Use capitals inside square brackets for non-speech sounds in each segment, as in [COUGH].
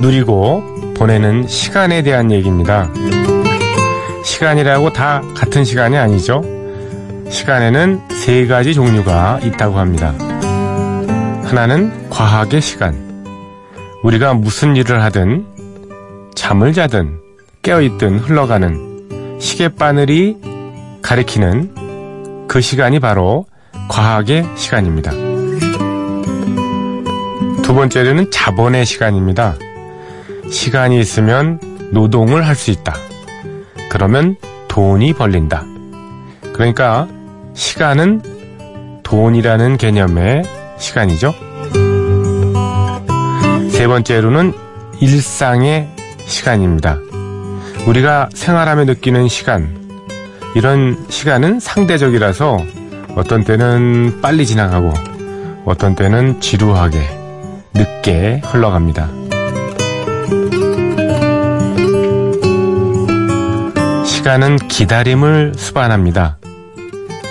누리고 보내는 시간에 대한 얘기입니다. 시간이라고 다 같은 시간이 아니죠. 시간에는 세 가지 종류가 있다고 합니다. 하나는 과학의 시간. 우리가 무슨 일을 하든 잠을 자든 깨어있든 흘러가는 시계바늘이 가리키는 그 시간이 바로 과학의 시간입니다. 두 번째로는 자본의 시간입니다. 시간이 있으면 노동을 할 수 있다. 그러면 돈이 벌린다. 그러니까 시간은 돈이라는 개념의 시간이죠. 세 번째로는 일상의 시간입니다. 우리가 생활하며 느끼는 시간, 이런 시간은 상대적이라서 어떤 때는 빨리 지나가고 어떤 때는 지루하게 늦게 흘러갑니다. 시간은 기다림을 수반합니다.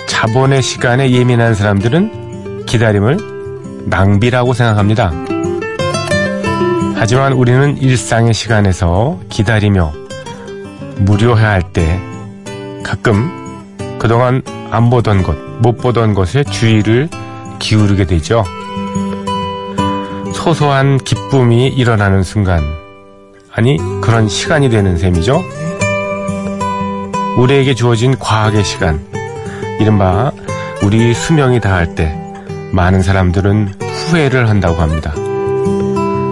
자본의 시간에 예민한 사람들은 기다림을 낭비라고 생각합니다. 하지만 우리는 일상의 시간에서 기다리며 무료해야 할 때 가끔 그동안 안 보던 것, 못 보던 것에 주의를 기울이게 되죠. 소소한 기쁨이 일어나는 순간, 아니, 그런 시간이 되는 셈이죠. 우리에게 주어진 과학의 시간, 이른바 우리 수명이 다할 때 많은 사람들은 후회를 한다고 합니다.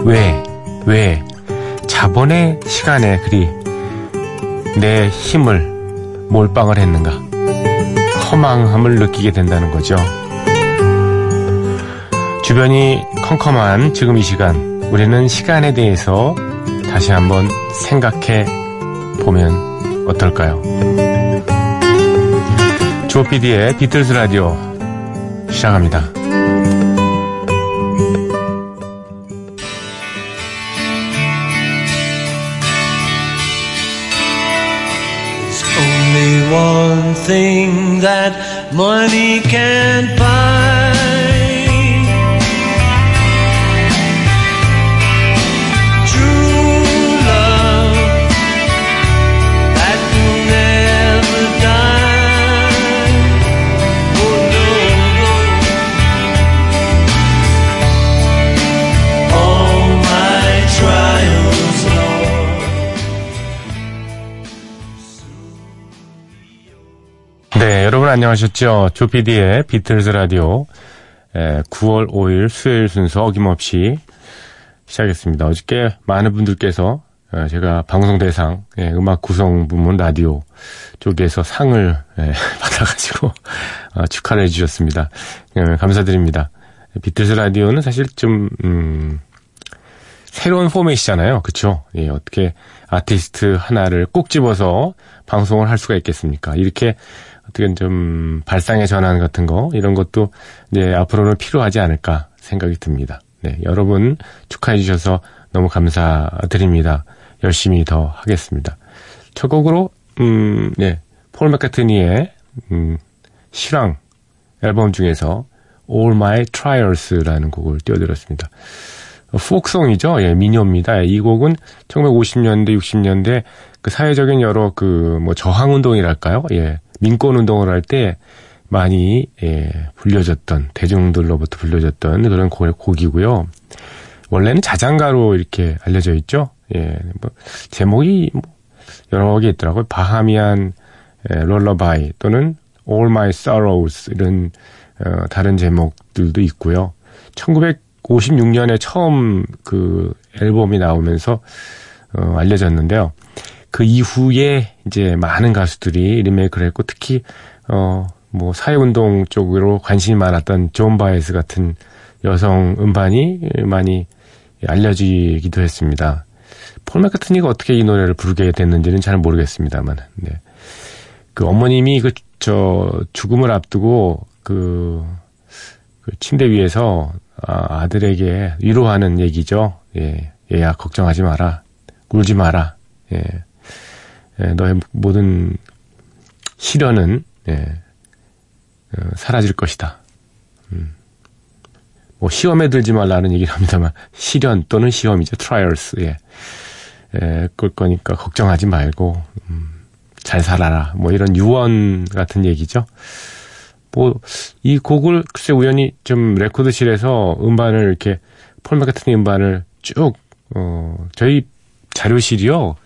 왜, 왜, 자본의 시간에 그리 내 힘을 몰빵을 했는가? 허망함을 느끼게 된다는 거죠. 주변이 컴컴한 지금 이 시간, 우리는 시간에 대해서 다시 한번 생각해 보면 어떨까요? 조피디의 비틀스 라디오 시작합니다. only one thing that money can buy. 안녕하셨죠? 조피디의 비틀스 라디오 9월 5일 수요일 순서 어김없이 시작했습니다. 어저께 많은 분들께서 어, 제가 방송 대상 예, 음악 구성 부문 라디오 쪽에서 상을 예, [LAUGHS] 받아가지고 어, 축하를 해주셨습니다. 예, 감사드립니다. 비틀스 라디오는 사실 좀 음, 새로운 포맷이잖아요. 그쵸? 예, 어떻게 아티스트 하나를 꼭 집어서 방송을 할 수가 있겠습니까? 이렇게 어떻게 좀 발상의 전환 같은 거, 이런 것도 이제 앞으로는 필요하지 않을까 생각이 듭니다. 네, 여러분 축하해 주셔서 너무 감사드립니다. 열심히 더 하겠습니다. 첫 곡으로, 음, 네, 폴 맥카트니의, 음, 실황 앨범 중에서 All My Trials라는 곡을 띄워드렸습니다. 포크송이죠. 예, 미녀입니다. 이 곡은 1950년대, 60년대 그 사회적인 여러 그 뭐 저항 운동이랄까요? 예. 민권 운동을 할 때 많이 예, 불려졌던 대중들로부터 불려졌던 그런 곡이고요. 원래는 자장가로 이렇게 알려져 있죠. 예. 뭐 제목이 뭐 여러 개 있더라고요. 바하미안 예, 롤러바이 또는 All My Sorrows 이런 어, 다른 제목들도 있고요. 1956년에 처음 그 앨범이 나오면서 어, 알려졌는데요. 그 이후에 이제 많은 가수들이 리메이크를 했고 특히 어 뭐 사회운동 쪽으로 관심이 많았던 존 바에즈 같은 여성 음반이 많이 알려지기도 했습니다. 폴 맥카트니가 어떻게 이 노래를 부르게 됐는지는 잘 모르겠습니다. 만 네. 그 어머님이 그 저 죽음을 앞두고 그, 그 침대 위에서 아, 아들에게 위로하는 얘기죠. 예, 얘야 걱정하지 마라, 울지 마라. 예, 예 너의 모든 시련은 예, 어, 사라질 것이다. 음. 뭐 시험에 들지 말라는 얘기를 합니다만 시련 또는 시험이죠. trials. 예. 예, 그럴 거니까 걱정하지 말고 음, 잘 살아라. 뭐 이런 유언 같은 얘기죠. 뭐 이 곡을 글쎄 우연히 좀 레코드실에서 음반을 이렇게 폴 마카트니 음반을 쭉 어, 저희 자료실이요.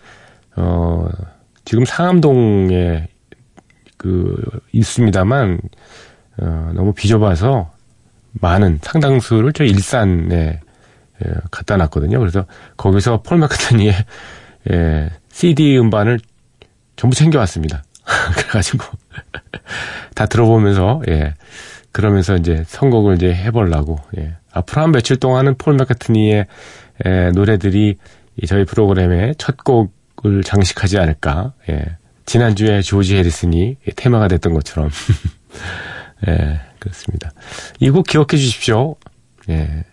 어, 지금 상암동에 그 있습니다만 어, 너무 비좁아서 많은 상당수를 저 일산에 예, 갖다 놨거든요. 그래서 거기서 폴 마카트니의 예, CD 음반을 전부 챙겨왔습니다. [LAUGHS] 그래가지고 다 들어보면서 예 그러면서 이제 선곡을 이제 해보려고 예 앞으로 한 며칠 동안은 폴 마카트니의 예, 노래들이 저희 프로그램의 첫 곡 을 장식하지 않을까. 예. 지난주에 조지 해리슨이 테마가 됐던 것처럼. [LAUGHS] 예 그렇습니다. 이 곡 기억해 주십시오. 예.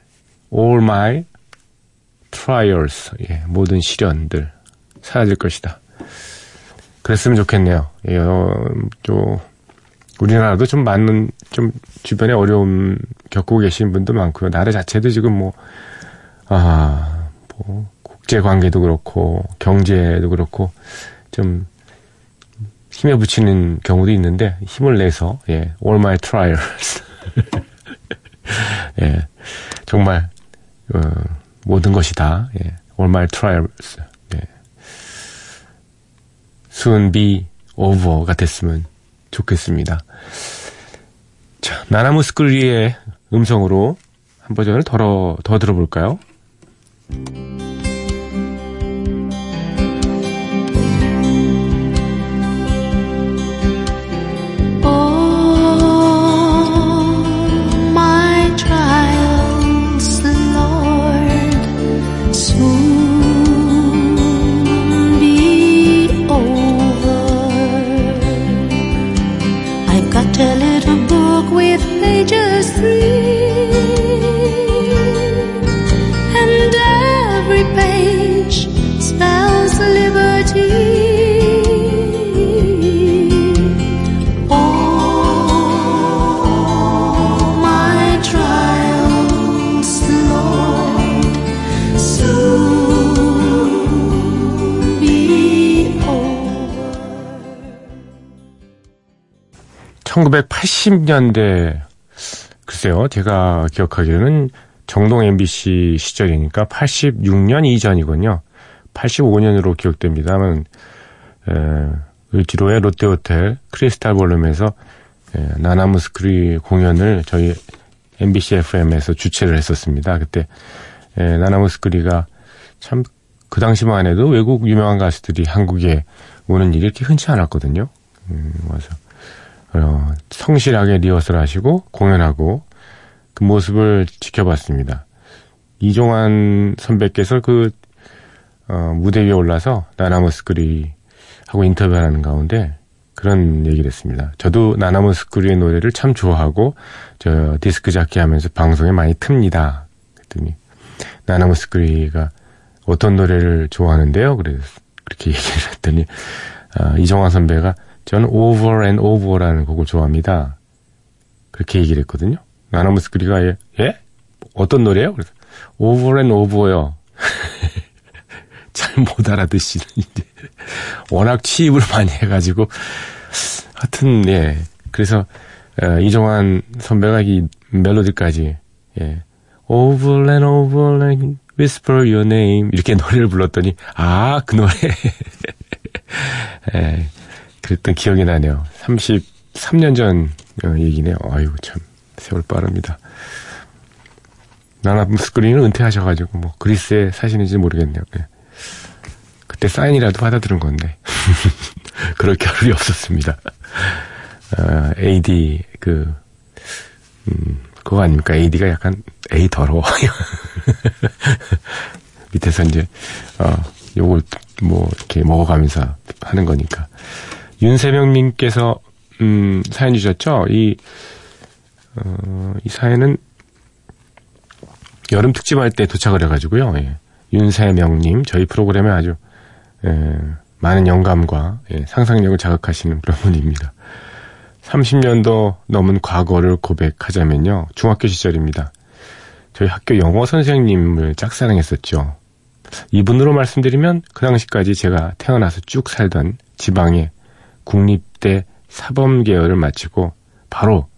All my trials. 예 모든 시련들 사라질 것이다. 그랬으면 좋겠네요. 예, 어, 또 우리나라도 좀 많은 좀 주변에 어려움 겪고 계신 분도 많고요. 나라 자체도 지금 뭐 아, 뭐 국제 관계도 그렇고 경제도 그렇고 좀 힘에 붙이는 경우도 있는데 힘을 내서 예, all my trials [LAUGHS] 예, 정말 어, 모든 것이 다 예, all my trials soon be over가 됐으면 좋겠습니다. 자, 나나무스크리의 음성으로 한 버전을 더, 더 들어볼까요? got to 1980년대 글쎄요 제가 기억하기로는 정동 MBC 시절이니까 86년 이전이군요. 85년으로 기억됩니다만 에, 을지로의 롯데호텔 크리스탈 볼룸에서 에, 나나무스크리 공연을 저희 MBC FM에서 주최를 했었습니다. 그때 에, 나나무스크리가 참 그 당시만 해도 외국 유명한 가수들이 한국에 오는 일이 이렇게 흔치 않았거든요. 음, 와서 어, 성실하게 리허설 하시고 공연하고 그 모습을 지켜봤습니다. 이종환 선배께서 그 어, 무대 위에 올라서 나나무스크리 하고 인터뷰하는 가운데 그런 얘기를 했습니다. 저도 나나무스크리의 노래를 참 좋아하고 저 디스크 자키 하면서 방송에 많이 틉니다. 그랬더니 나나무스크리가 어떤 노래를 좋아하는데요? 그래서 그렇게 [LAUGHS] 얘기를 했더니 아, 이종환 선배가 저는 Over and Over라는 곡을 좋아합니다. 그렇게 얘기를 했거든요. 나나무스크리가 예? 예? 어떤 노래요? 그래서 Over and Over요. [LAUGHS] 잘 못 알아듣시는데 워낙 취입을 많이 해가지고 하여튼 예 그래서 어, 이종환 선배가 이 멜로디까지 예 Over and Over and Whisper Your Name 이렇게 노래를 불렀더니 아 그 노래 [LAUGHS] 예 그랬던 기억이 나네요 33년 전 어, 얘기네요 아유 참 세월 빠릅니다 나나 무스크리는 은퇴하셔가지고 뭐 그리스에 사시는지 모르겠네요 예. 그때 사인이라도 받아들은 건데 [LAUGHS] 그럴 겨를이 없었습니다. 어, AD 그 음, 그거 아닙니까? AD가 약간 A 더러워. [LAUGHS] 밑에서 이제 어 요걸 뭐 이렇게 먹어가면서 하는 거니까 윤세명님께서 음, 사연 주셨죠? 이, 어, 이 사연은 여름 특집할 때 도착을 해가지고요. 예. 윤세명님, 저희 프로그램에 아주, 예, 많은 영감과 예, 상상력을 자극하시는 그런 분입니다. 30년도 넘은 과거를 고백하자면요. 중학교 시절입니다. 저희 학교 영어 선생님을 짝사랑했었죠. 이분으로 말씀드리면 그 당시까지 제가 태어나서 쭉 살던 지방의 국립대 사범계열을 마치고 바로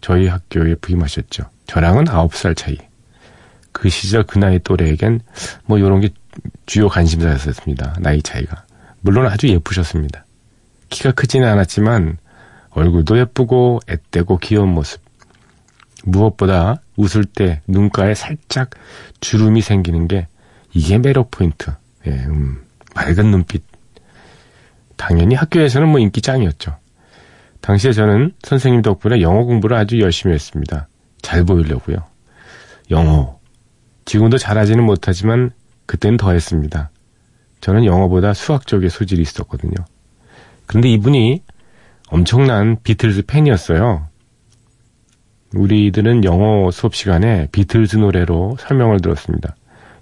저희 학교에 부임하셨죠. 저랑은 9살 차이. 그 시절 그 나이 또래에겐 뭐 이런 게 주요 관심사였습니다. 나이 차이가. 물론 아주 예쁘셨습니다. 키가 크지는 않았지만 얼굴도 예쁘고 앳되고 귀여운 모습. 무엇보다 웃을 때 눈가에 살짝 주름이 생기는 게 이게 매력 포인트. 예, 음, 맑은 눈빛. 당연히 학교에서는 뭐 인기 짱이었죠. 당시에 저는 선생님 덕분에 영어 공부를 아주 열심히 했습니다. 잘 보이려고요. 영어. 지금도 잘하지는 못하지만 그땐 더 했습니다. 저는 영어보다 수학 쪽에 소질이 있었거든요. 그런데 이분이 엄청난 비틀즈 팬이었어요. 우리들은 영어 수업 시간에 비틀즈 노래로 설명을 들었습니다.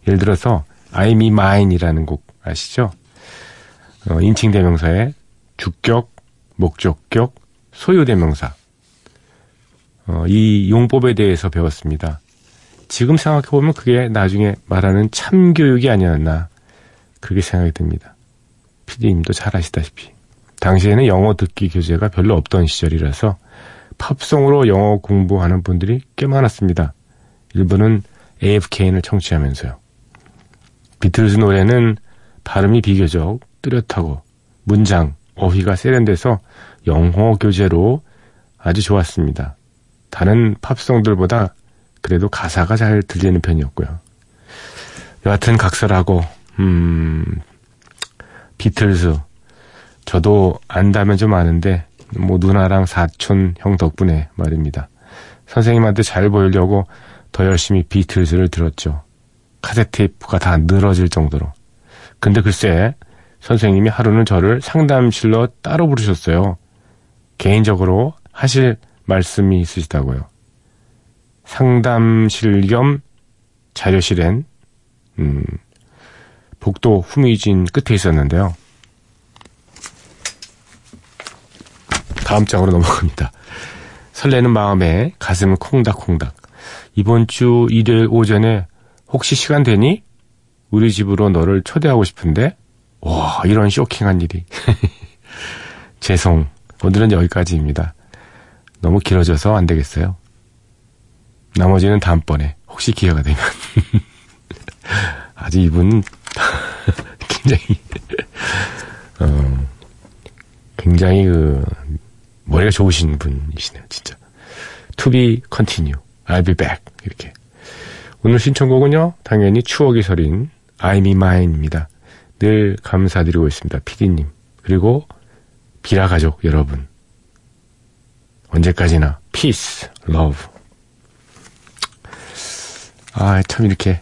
예를 들어서 I'm me mine이라는 곡 아시죠? 어, 인칭 대명사의 주격, 목적격, 소유 대명사. 어, 이 용법에 대해서 배웠습니다. 지금 생각해 보면 그게 나중에 말하는 참교육이 아니었나 그렇게 생각이 듭니다. 피디님도 잘 아시다시피 당시에는 영어 듣기 교재가 별로 없던 시절이라서 팝송으로 영어 공부하는 분들이 꽤 많았습니다. 일부는 AFKN을 청취하면서요. 비틀즈 노래는 발음이 비교적 뚜렷하고 문장, 어휘가 세련돼서 영어 교재로 아주 좋았습니다. 다른 팝송들보다 그래도 가사가 잘 들리는 편이었고요. 여하튼 각설하고 음 비틀즈 저도 안다면 좀 아는데 뭐 누나랑 사촌 형 덕분에 말입니다. 선생님한테 잘 보이려고 더 열심히 비틀즈를 들었죠. 카세트 테이프가 다 늘어질 정도로. 근데 글쎄 선생님이 하루는 저를 상담실로 따로 부르셨어요. 개인적으로 하실 말씀이 있으시다고요. 상담실 겸 자료실엔 음, 복도 후미진 끝에 있었는데요. 다음 장으로 넘어갑니다. 설레는 마음에 가슴은 콩닥콩닥. 이번 주 일요일 오전에 혹시 시간 되니? 우리 집으로 너를 초대하고 싶은데? 와, 이런 쇼킹한 일이. [LAUGHS] 죄송. 오늘은 여기까지입니다. 너무 길어져서 안 되겠어요. 나머지는 다음번에 혹시 기회가 되면. [LAUGHS] 아직 이분 [LAUGHS] 굉장히 어, 굉장히 그 머리가 좋으신 분이시네요, 진짜. To be continue. I'll be back. 이렇게. 오늘 신청곡은요, 당연히 추억이 서린 I'm in mine입니다. 늘 감사드리고 있습니다, 피디님. 그리고 비라 가족 여러분. 언제까지나 peace, love. 아, 참 이렇게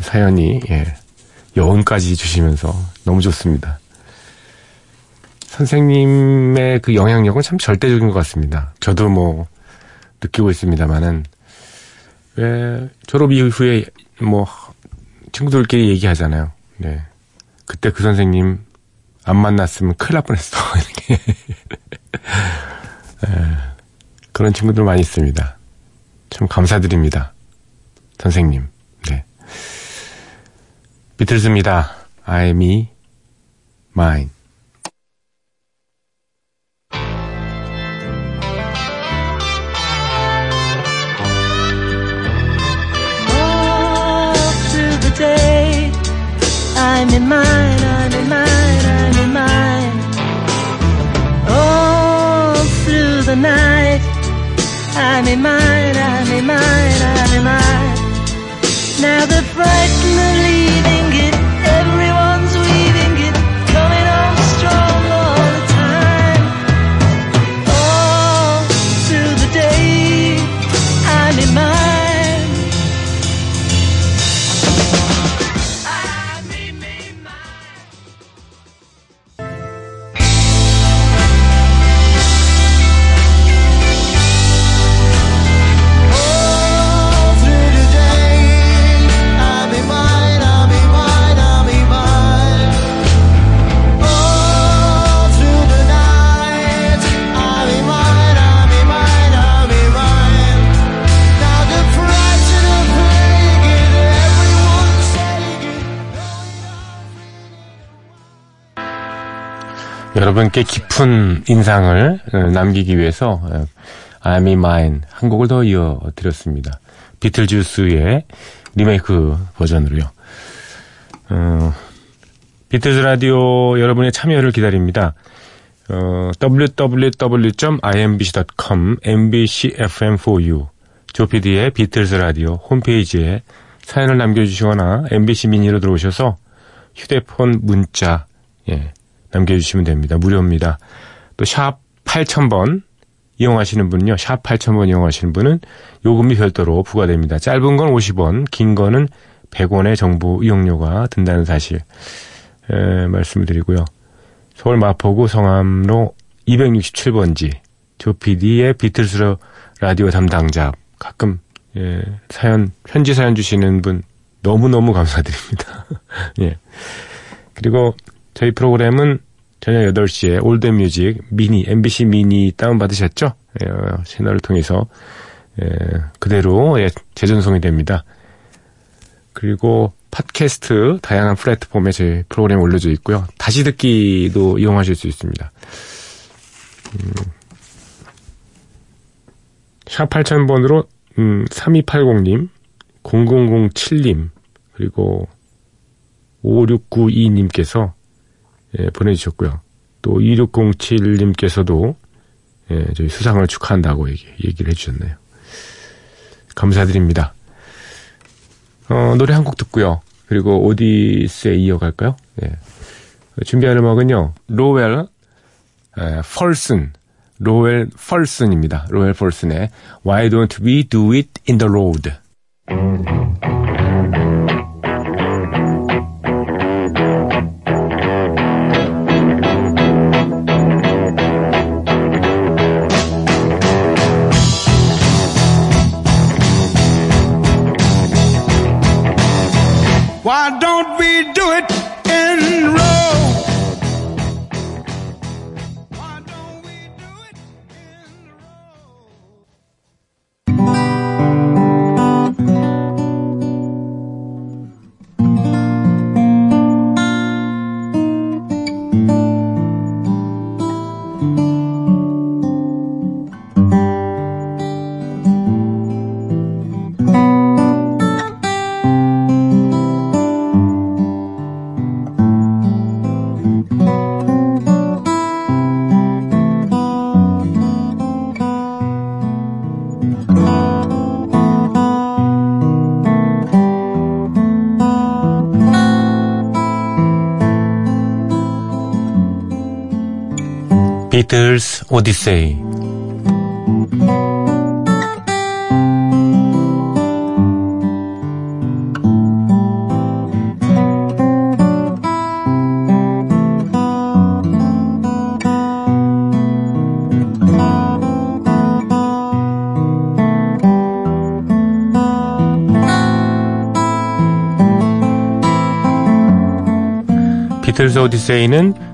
사연이 예, 여운까지 주시면서 너무 좋습니다. 선생님의 그 영향력은 참 절대적인 것 같습니다. 저도 뭐 느끼고 있습니다만은 왜 졸업 이후에 뭐 친구들끼리 얘기하잖아요. 네. 그때 그 선생님 안 만났으면 큰일 날 뻔했어. [LAUGHS] 이렇게. 에, 그런 친구들 많이 있습니다. 참 감사드립니다. 선생님. 네. 비틀즈입니다. I, me, mine. I'm in mine, I'm in mine, I'm in mine. All through the night. I'm in mine, I'm in mine, I'm in mine. Now the frightened 여러분께 깊은 인상을 어, 남기기 위해서 어, I'm in mine 한 곡을 더 이어드렸습니다. 비틀주스의 리메이크 버전으로요. 어, 비틀즈 라디오 여러분의 참여를 기다립니다. 어, www.imbc.com mbcfm4u 조피디의 비틀즈 라디오 홈페이지에 사연을 남겨주시거나 MBC 미니로 들어오셔서 휴대폰 문자 예, 남겨주시면 됩니다. 무료입니다. 또 샵 8000번 이용하시는 분은요. 샵 8000번 이용하시는 분은 요금이 별도로 부과됩니다. 짧은 건 50원, 긴 거는 100원의 정보 이용료가 든다는 사실 에, 말씀을 드리고요. 서울 마포구 성암로 267번지 조피디의 비틀스 라디오 담당자 가끔 예, 사연 편지 사연 주시는 분 너무 너무 감사드립니다. [LAUGHS] 예. 그리고 저희 프로그램은 저녁 8시에 올드뮤직 미니 MBC 미니 다운 받으셨죠? 예, 채널을 통해서 예, 그대로 예, 재전송이 됩니다. 그리고 팟캐스트 다양한 플랫폼에 저희 프로그램 올려져 있고요. 다시 듣기도 이용하실 수 있습니다. 음, 샵 8000번으로 음, 3280님, 0007님, 그리고 5692님께서 예, 보내주셨고요. 또 2607님께서도 예, 저희 수상을 축하한다고 얘기, 얘기를 해주셨네요. 감사드립니다. 어, 노래 한 곡 듣고요. 그리고 오디스에 이어갈까요? 예. 준비한 음악은요. 로웰 에, 펄슨 로웰 펄슨입니다. 로웰 펄슨의 Why Don't We Do It in the Road Quando 비틀스 오디세이 비틀스 오디세이는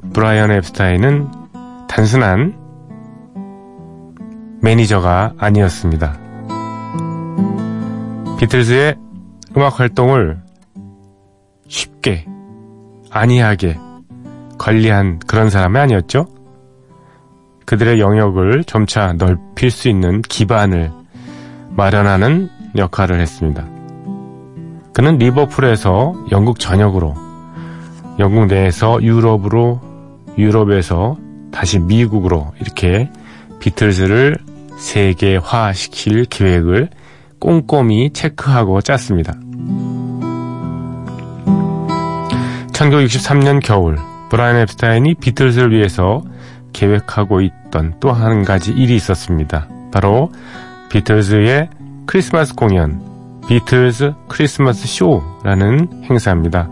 브라이언 앱스타인은 단순한 매니저가 아니었습니다. 비틀즈의 음악 활동을 쉽게, 안이하게 관리한 그런 사람이 아니었죠? 그들의 영역을 점차 넓힐 수 있는 기반을 마련하는 역할을 했습니다. 그는 리버풀에서 영국 전역으로, 영국 내에서 유럽으로, 유럽에서 다시 미국으로 이렇게 비틀즈를 세계화시킬 계획을 꼼꼼히 체크하고 짰습니다. 1963년 겨울 브라이언 앱스타인이 비틀즈를 위해서 계획하고 있던 또 한 가지 일이 있었습니다. 바로 비틀즈의 크리스마스 공연 비틀즈 크리스마스 쇼라는 행사입니다.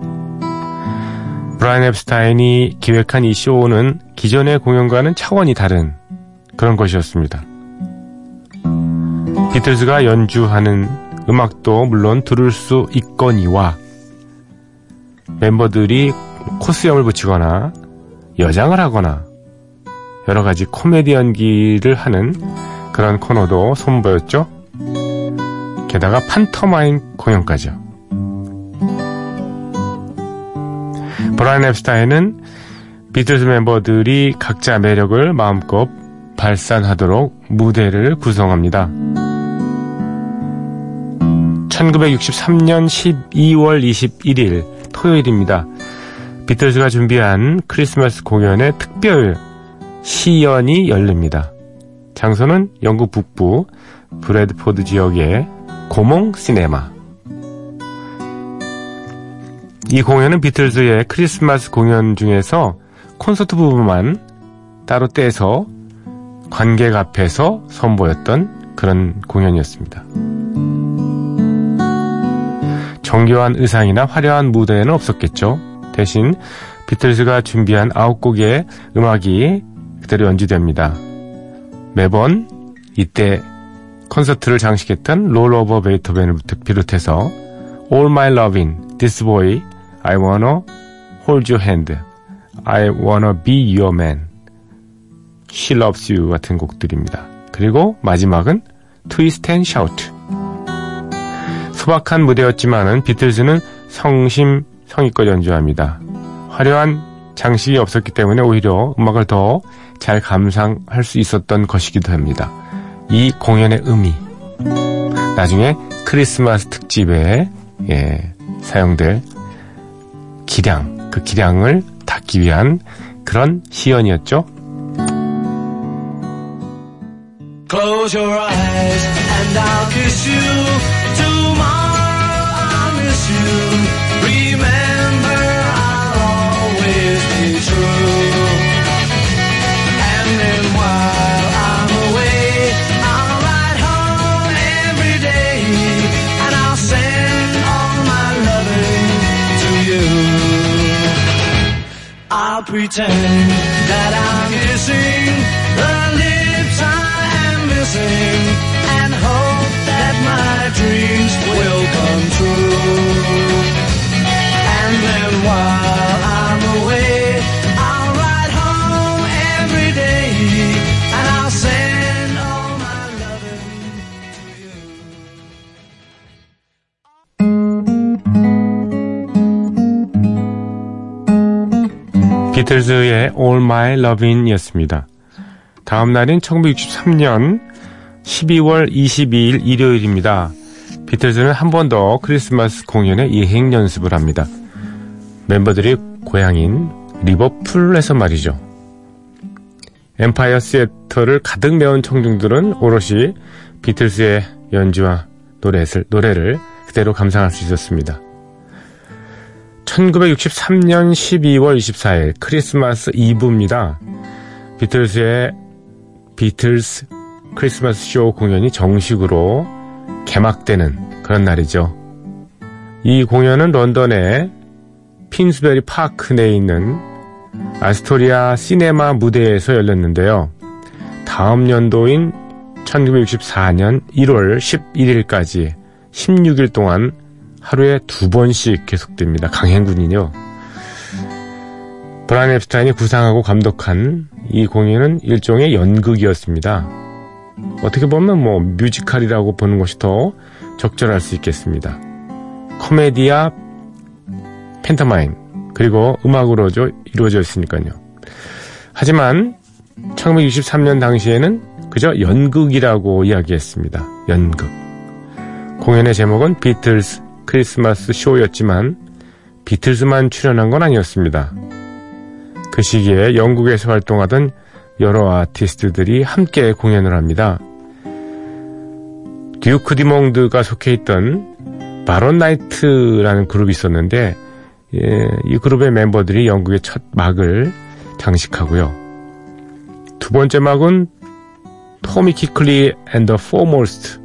브라이언 앱스타인이 기획한 이 쇼는 기존의 공연과는 차원이 다른 그런 것이었습니다. 비틀즈가 연주하는 음악도 물론 들을 수 있거니와 멤버들이 코스염을 붙이거나 여장을 하거나 여러 가지 코미디 연기를 하는 그런 코너도 선보였죠. 게다가 판터마임 공연까지요. 브라이언 앱스타인은 비틀즈 멤버들이 각자 매력을 마음껏 발산하도록 무대를 구성합니다. 1963년 12월 21일 토요일입니다. 비틀즈가 준비한 크리스마스 공연의 특별 시연이 열립니다. 장소는 영국 북부 브래드포드 지역의 고몽 시네마. 이 공연은 비틀즈의 크리스마스 공연 중에서 콘서트 부분만 따로 떼서 관객 앞에서 선보였던 그런 공연이었습니다. 정교한 의상이나 화려한 무대는 없었겠죠. 대신 비틀즈가 준비한 아홉 곡의 음악이 그대로 연주됩니다. 매번 이때 콘서트를 장식했던 롤 오버 베이토벤을 비롯해서 All My Lovin', This Boy, I Wanna Hold Your Hand, I Wanna Be Your Man, She Loves You 같은 곡들입니다. 그리고 마지막은 Twist and Shout. 소박한 무대였지만은 비틀즈는 성심 성의껏 연주합니다. 화려한 장식이 없었기 때문에 오히려 음악을 더 잘 감상할 수 있었던 것이기도 합니다. 이 공연의 의미. 나중에 크리스마스 특집에 예, 사용될 기량, 그 기량을 닫기 위한 그런 시연이었죠. Close your eyes and I'll kiss you. Tomorrow I'll miss you. I'll pretend that I'm kissing 비틀즈의 All My Lovin'이었습니다. 다음 날인 1963년 12월 22일 일요일입니다. 비틀즈는 한 번 더 크리스마스 공연에 예행 연습을 합니다. 멤버들이 고향인 리버풀에서 말이죠. 엠파이어 시애터를 가득 메운 청중들은 오롯이 비틀스의 연주와 노래를 그대로 감상할 수 있었습니다. 1963년 12월 24일 크리스마스 이브입니다. 비틀스의 비틀스 크리스마스 쇼 공연이 정식으로 개막되는 그런 날이죠. 이 공연은 런던의 핀스베리 파크 내에 있는 아스토리아 시네마 무대에서 열렸는데요. 다음 연도인 1964년 1월 11일까지 16일 동안 하루에 두 번씩 계속됩니다. 강행군이요. 브라이언 앱스타인이 구상하고 감독한 이 공연은 일종의 연극이었습니다. 어떻게 보면 뭐 뮤지컬이라고 보는 것이 더 적절할 수 있겠습니다. 코미디아 펜터마임 그리고 음악으로 이루어져 있으니까요. 하지만 1963년 당시에는 그저 연극이라고 이야기했습니다. 연극. 공연의 제목은 비틀스 크리스마스 쇼였지만 비틀스만 출연한 건 아니었습니다. 그 시기에 영국에서 활동하던 여러 아티스트들이 함께 공연을 합니다. 듀크 디몽드가 속해 있던 바론 나이트라는 그룹이 있었는데 예, 이 그룹의 멤버들이 영국의 첫 막을 장식하고요. 두 번째 막은 토미 퀴클리 and the 포모스트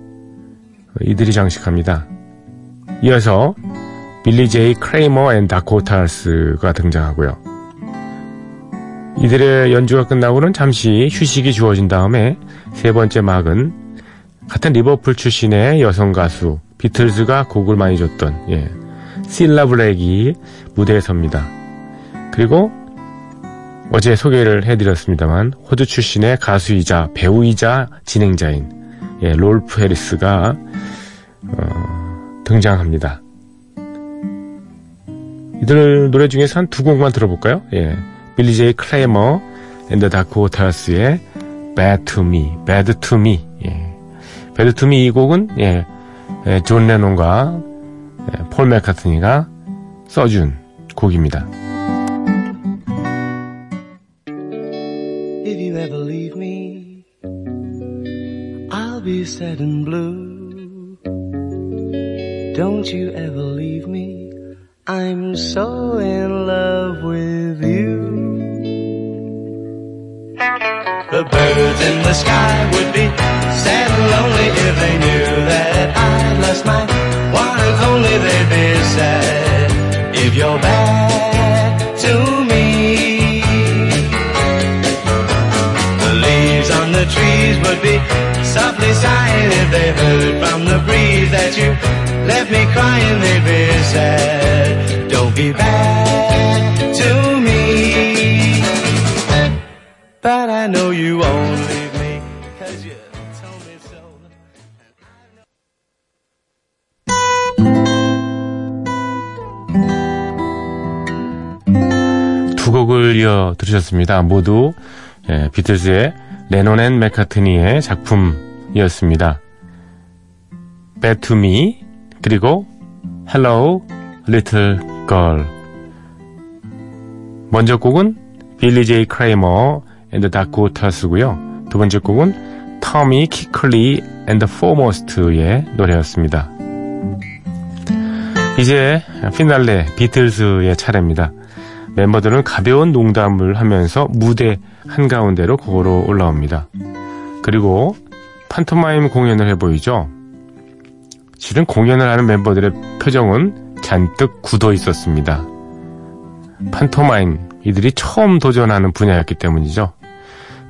이들이 장식합니다. 이어서 빌리 제이 크레이머 and 다코타스가 등장하고요. 이들의 연주가 끝나고는 잠시 휴식이 주어진 다음에 세 번째 막은 같은 리버풀 출신의 여성 가수 비틀즈가 곡을 많이 줬던 예, 실라 블랙이 무대에 섭니다. 그리고 어제 소개를 해드렸습니다만 호주 출신의 가수이자 배우이자 진행자인 예, 롤프 해리스가 어, 등장합니다. 이들 노래 중에서 한 두 곡만 들어볼까요? 예, 빌리 제이 클레이머 and the 다코타스의 Bad to Me, Bad to Me. 예. Bad to Me 이 곡은 예, 예, 존 레논과 예, 폴 맥카트니가 써준 곡입니다. If you ever leave me, I'll be sad and blue. Don't you ever leave me, I'm so in love with you. The birds in the sky would be sad and lonely if they knew that I lost my one and only. They'd be sad if you're bad 이어 들으셨습니다. 모두 예, 비틀즈의 레논 and 맥카트니의 작품이었습니다. Bad to Me 그리고 Hello Little Girl 먼저 곡은 빌리 제이 크레이머 and 다코타스고요. 두 번째 곡은 터미 퀴클리 and 포머스트의 노래였습니다. 이제 피날레 비틀즈의 차례입니다. 멤버들은 가벼운 농담을 하면서 무대 한가운데로 걸어 올라옵니다. 그리고 판토마임 공연을 해보이죠. 실은 공연을 하는 멤버들의 표정은 잔뜩 굳어 있었습니다. 판토마임, 이들이 처음 도전하는 분야였기 때문이죠.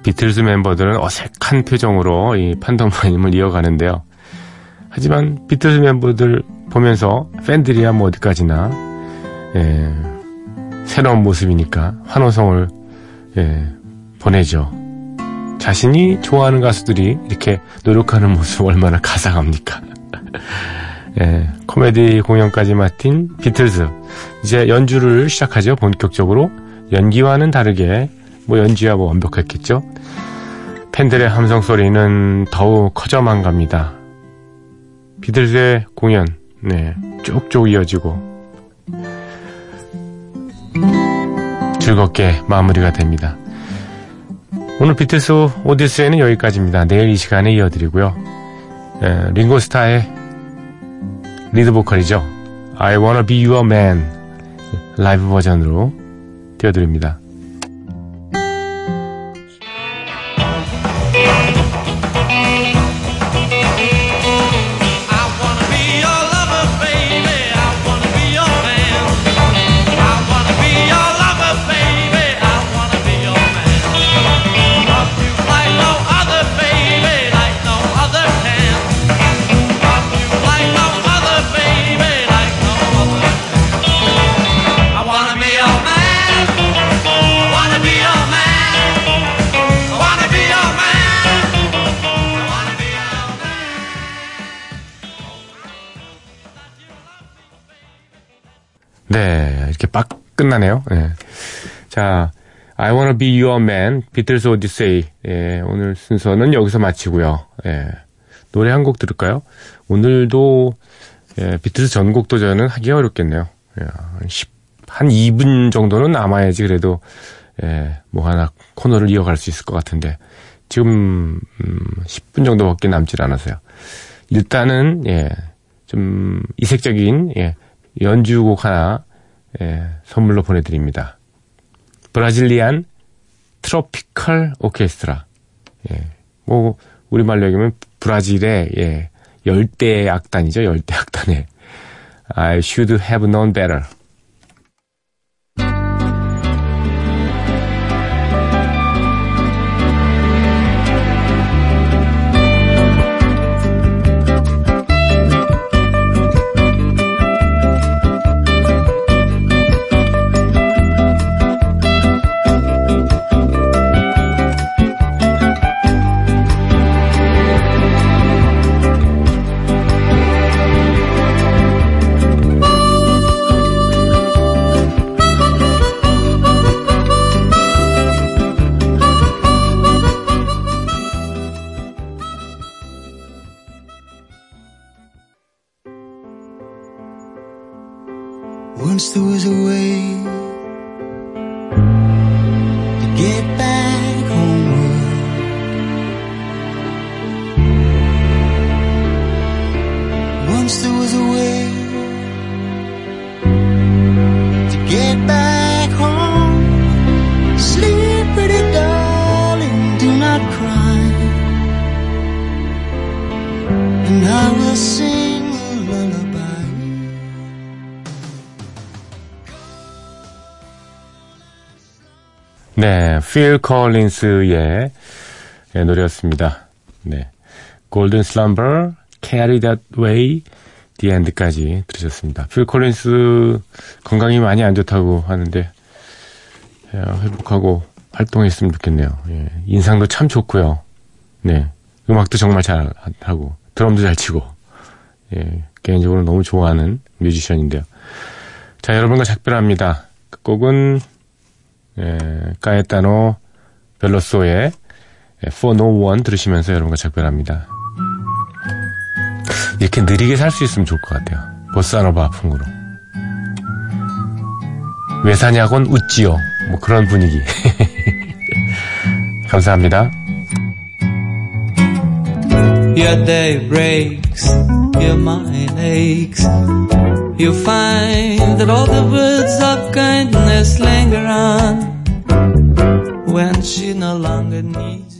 비틀즈 멤버들은 어색한 표정으로 이 판토마임을 이어가는데요. 하지만 비틀즈 멤버들 보면서 팬들이야 뭐 어디까지나 예, 새로운 모습이니까 환호성을 예, 보내죠. 자신이 좋아하는 가수들이 이렇게 노력하는 모습 얼마나 가상합니까? [LAUGHS] 예, 코미디 공연까지 맡은 비틀즈 이제 연주를 시작하죠. 본격적으로 연기와는 다르게 뭐 연주야 뭐 완벽했겠죠. 팬들의 함성 소리는 더욱 커져만 갑니다. 비틀즈의 공연 네, 쭉쭉 이어지고 즐겁게 마무리가 됩니다. 오늘 비틀스 오디세이는 여기까지입니다. 내일 이 시간에 이어드리고요. 에, 링고스타의 리드 보컬이죠. I Wanna Be Your Man 라이브 버전으로 띄워드립니다. 끝나네요. 예. 자, I Wanna Be Your Man, 비틀스 오디세이. 예, 오늘 순서는 여기서 마치고요. 예, 노래 한 곡 들을까요? 오늘도 예, 비틀스 전곡 도전은 하기 어렵겠네요. 예, 한 10, 한 2분 정도는 남아야지 그래도 예, 뭐 하나 코너를 이어갈 수 있을 것 같은데 지금 음, 10분 정도밖에 남질 않아서요. 일단은 예, 좀 이색적인 예, 연주곡 하나 예, 선물로 보내드립니다. 브라질리안 트로피컬 오케스트라. 예, 뭐 우리말로 얘기하면 브라질의 예, 열대 악단이죠. 열대 악단의 I should have known better. 필 컬린스의 예, 노래였습니다. 네. Golden Slumber, Carry That Way, The End까지 들으셨습니다. 필 컬린스 건강이 많이 안 좋다고 하는데 예, 회복하고 활동했으면 좋겠네요. 예, 인상도 참 좋고요. 네. 음악도 정말 잘 하고 드럼도 잘 치고 예, 개인적으로 너무 좋아하는 뮤지션인데요. 자, 여러분과 작별합니다. 그 곡은 예, 까에타노 벨로소의 For No One 들으시면서 여러분과 작별합니다. 이렇게 느리게 살 수 있으면 좋을 것 같아요. 보사노바 풍으로. 왜 사냐곤 웃지요. 뭐 그런 분위기. [LAUGHS] 감사합니다. Your day breaks, your mind aches. You find that all the words of kindness linger on when she no longer needs.